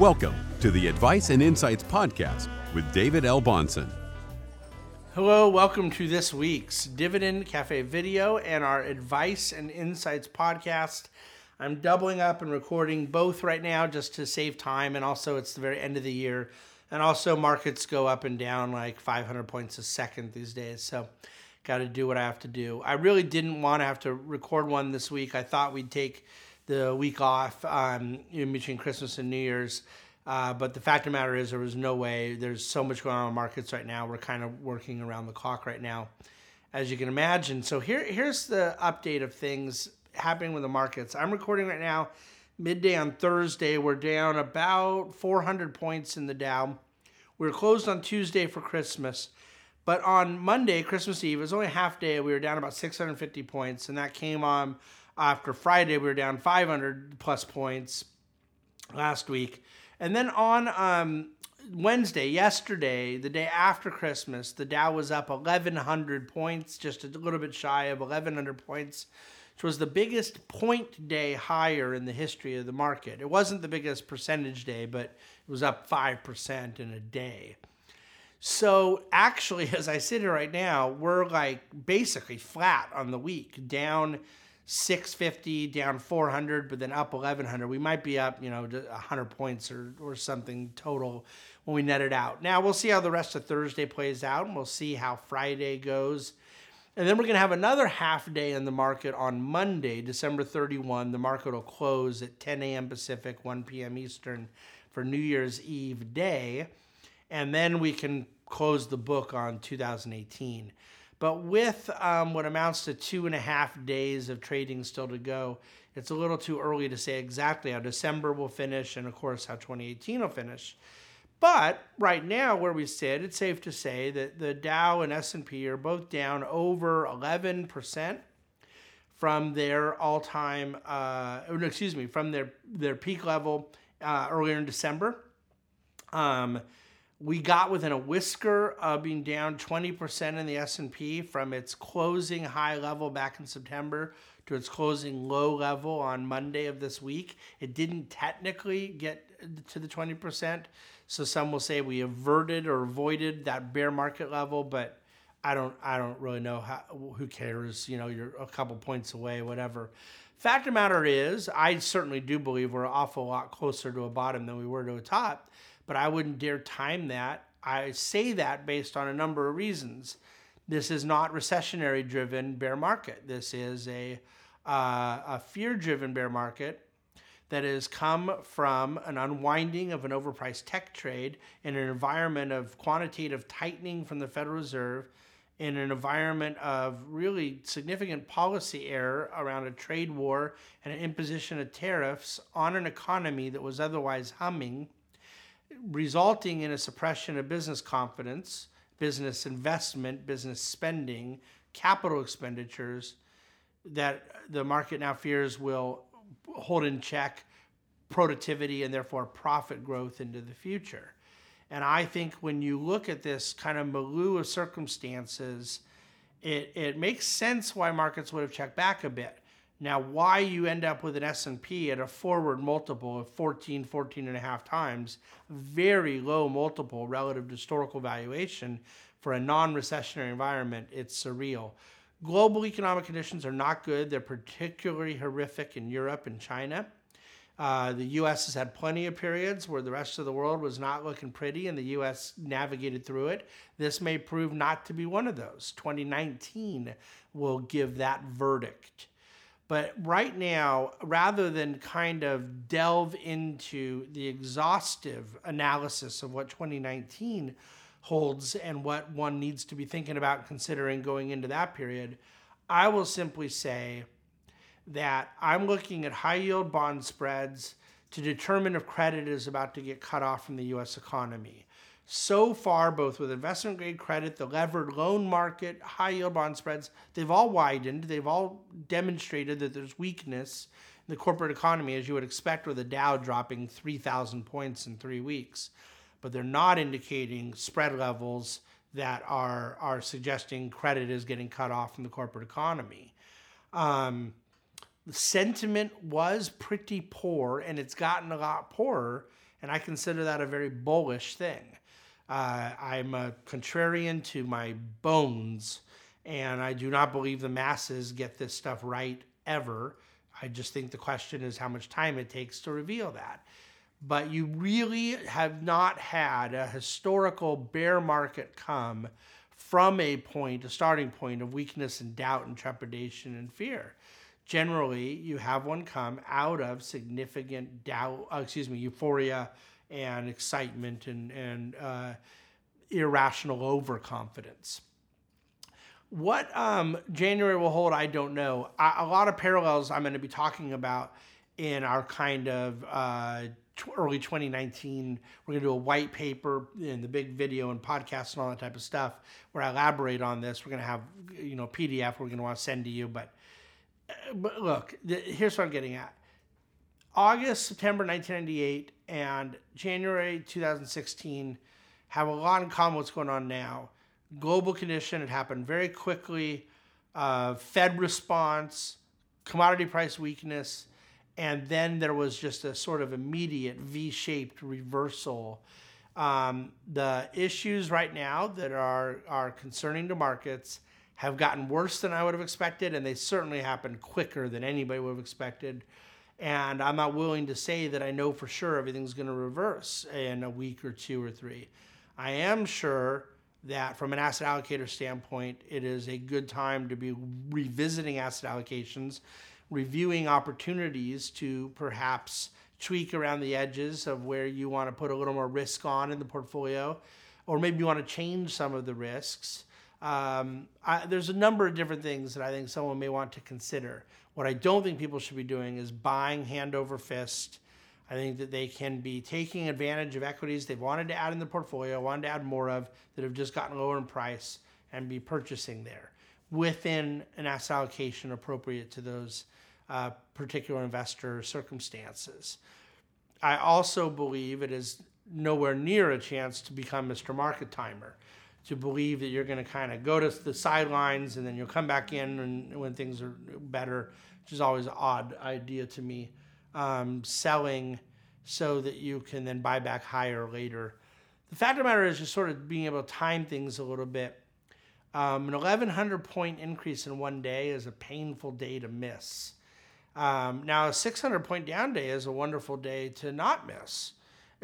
Welcome to the Advice and Insights Podcast with David L. Bahnsen. Hello, welcome to this week's Dividend Cafe video and our Advice and Insights podcast. I'm doubling up and recording both right now just to save time, and also it's the very end of the year. And also, markets go up and down like 500 points a second these days. So, got to do what I have to do. I really didn't want to have to record one this week. I thought we'd take the week off um, in between Christmas and New Year's. Uh, but the fact of the matter is, there was no way. There's so much going on in markets right now. We're kind of working around the clock right now, as you can imagine. So here, here's the update of things happening with the markets. I'm recording right now, midday on Thursday. We're down about 400 points in the Dow. We were closed on Tuesday for Christmas. But on Monday, Christmas Eve, it was only half day. We were down about 650 points, and that came on after Friday. We were down 500 plus points last week. And then on um, Wednesday, yesterday, the day after Christmas, the Dow was up 1,100 points, just a little bit shy of 1,100 points, which was the biggest point day higher in the history of the market. It wasn't the biggest percentage day, but it was up 5% in a day. So actually, as I sit here right now, we're like basically flat on the week, down 650, down 400, but then up 1100. We might be up, you know, 100 points or, or something total when we net it out. Now we'll see how the rest of Thursday plays out, and we'll see how Friday goes. And then we're going to have another half day in the market on Monday, December 31. The market will close at 10 a.m. Pacific, 1 p.m. Eastern for New Year's Eve day. And then we can close the book on 2018. But with um, what amounts to two and a half days of trading still to go, it's a little too early to say exactly how December will finish and, of course, how 2018 will finish. But right now, where we sit, it's safe to say that the Dow and S&P are both down over 11% from their all-time, uh, excuse me, from their their peak level uh, earlier in December. Um, we got within a whisker of being down 20% in the S&P from its closing high level back in September to its closing low level on Monday of this week. It didn't technically get to the 20%, so some will say we averted or avoided that bear market level, but I don't I don't really know how who cares, you know, you're a couple points away, whatever. Fact of the matter is, I certainly do believe we're an awful lot closer to a bottom than we were to a top but I wouldn't dare time that. I say that based on a number of reasons. This is not recessionary driven bear market. This is a, uh, a fear driven bear market that has come from an unwinding of an overpriced tech trade in an environment of quantitative tightening from the Federal Reserve, in an environment of really significant policy error around a trade war and an imposition of tariffs on an economy that was otherwise humming resulting in a suppression of business confidence, business investment, business spending, capital expenditures that the market now fears will hold in check productivity and therefore profit growth into the future. And I think when you look at this kind of milieu of circumstances, it, it makes sense why markets would have checked back a bit. Now, why you end up with an S&P at a forward multiple of 14, 14 and a half times, very low multiple relative to historical valuation for a non-recessionary environment, it's surreal. Global economic conditions are not good. They're particularly horrific in Europe and China. Uh, the U.S. has had plenty of periods where the rest of the world was not looking pretty, and the U.S. navigated through it. This may prove not to be one of those. 2019 will give that verdict. But right now, rather than kind of delve into the exhaustive analysis of what 2019 holds and what one needs to be thinking about considering going into that period, I will simply say that I'm looking at high yield bond spreads to determine if credit is about to get cut off from the US economy so far, both with investment grade credit, the levered loan market, high yield bond spreads, they've all widened. They've all demonstrated that there's weakness in the corporate economy, as you would expect with the Dow dropping 3,000 points in three weeks. But they're not indicating spread levels that are, are suggesting credit is getting cut off from the corporate economy. Um, the sentiment was pretty poor, and it's gotten a lot poorer And I consider that a very bullish thing. Uh, I'm a contrarian to my bones, and I do not believe the masses get this stuff right ever. I just think the question is how much time it takes to reveal that. But you really have not had a historical bear market come from a point, a starting point of weakness and doubt and trepidation and fear. Generally, you have one come out of significant doubt, uh, excuse me, euphoria and excitement and, and uh, irrational overconfidence. What um, January will hold, I don't know. I, a lot of parallels I'm going to be talking about in our kind of uh, early 2019. We're going to do a white paper and the big video and podcast and all that type of stuff where I elaborate on this. We're going to have, you know, PDF we're going to want to send to you. But, uh, but look, th- here's what I'm getting at. August, September 1998, and January 2016 have a lot in common what's going on now global condition. It happened very quickly. Uh, Fed response, commodity price weakness, and then there was just a sort of immediate V-shaped reversal. Um, the issues right now that are are concerning to markets have gotten worse than I would have expected, and they certainly happened quicker than anybody would have expected. And I'm not willing to say that I know for sure everything's going to reverse in a week or two or three. I am sure that from an asset allocator standpoint, it is a good time to be revisiting asset allocations, reviewing opportunities to perhaps tweak around the edges of where you want to put a little more risk on in the portfolio, or maybe you want to change some of the risks. Um, I, there's a number of different things that I think someone may want to consider. What I don't think people should be doing is buying hand over fist I think that they can be taking advantage of equities they've wanted to add in the portfolio, wanted to add more of, that have just gotten lower in price, and be purchasing there within an asset allocation appropriate to those uh, particular investor circumstances. I also believe it is nowhere near a chance to become Mr. Market Timer, to believe that you're going to kind of go to the sidelines and then you'll come back in and when things are better, which is always an odd idea to me um, selling so that you can then buy back higher later. The fact of the matter is just sort of being able to time things a little bit. Um, an 1100 point increase in one day is a painful day to miss. Um, now, a 600 point down day is a wonderful day to not miss,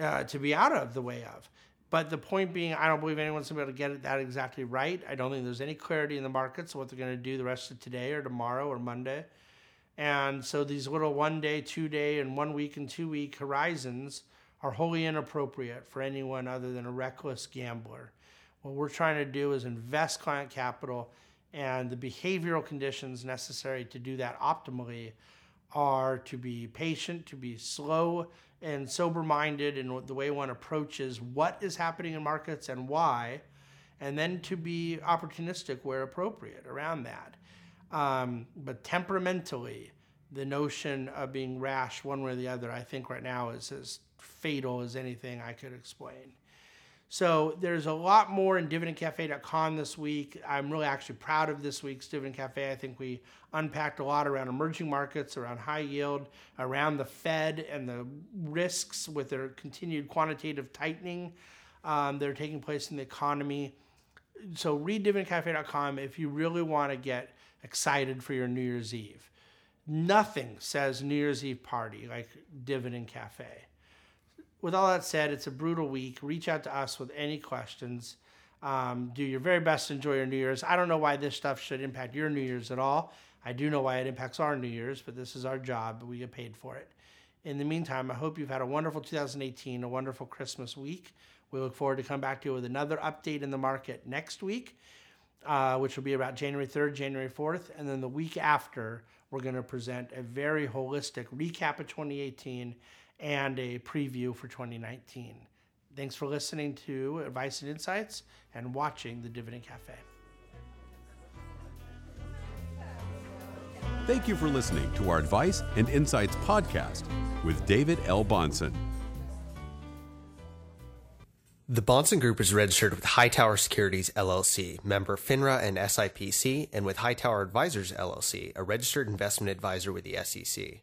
uh, to be out of the way of. But the point being, I don't believe anyone's going to be able to get it that exactly right. I don't think there's any clarity in the markets what they're going to do the rest of today or tomorrow or Monday. And so these little one day, two day, and one week and two week horizons are wholly inappropriate for anyone other than a reckless gambler. What we're trying to do is invest client capital, and the behavioral conditions necessary to do that optimally are to be patient, to be slow and sober minded in the way one approaches what is happening in markets and why, and then to be opportunistic where appropriate around that. Um, but temperamentally, the notion of being rash one way or the other, I think right now is as fatal as anything I could explain. So there's a lot more in dividendcafe.com this week. I'm really actually proud of this week's Dividend Cafe. I think we unpacked a lot around emerging markets, around high yield, around the Fed and the risks with their continued quantitative tightening um, that are taking place in the economy. So read dividendcafe.com if you really want to get excited for your New Year's Eve. Nothing says New Year's Eve party like Dividend Cafe. With all that said, it's a brutal week. Reach out to us with any questions. Um, do your very best to enjoy your New Year's. I don't know why this stuff should impact your New Year's at all. I do know why it impacts our New Year's, but this is our job, but we get paid for it. In the meantime, I hope you've had a wonderful 2018, a wonderful Christmas week. We look forward to coming back to you with another update in the market next week uh, which will be about January 3rd, January 4th. And then the week after, we're going to present a very holistic recap of 2018 and a preview for 2019. Thanks for listening to Advice and Insights and watching the Dividend Cafe. Thank you for listening to our Advice and Insights podcast with David L. Bahnsen. The Bahnsen Group is registered with Hightower Securities LLC, member FINRA and SIPC, and with Hightower Advisors LLC, a registered investment advisor with the SEC.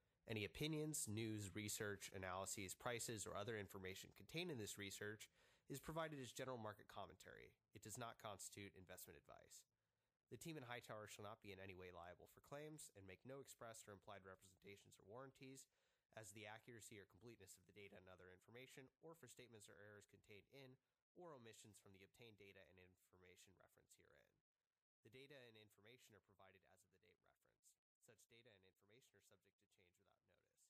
Any opinions, news, research, analyses, prices, or other information contained in this research is provided as general market commentary. It does not constitute investment advice. The team in Hightower shall not be in any way liable for claims and make no express or implied representations or warranties as to the accuracy or completeness of the data and other information, or for statements or errors contained in or omissions from the obtained data and information referenced herein. The data and information are provided as of the date referenced such data and information are subject to change without notice.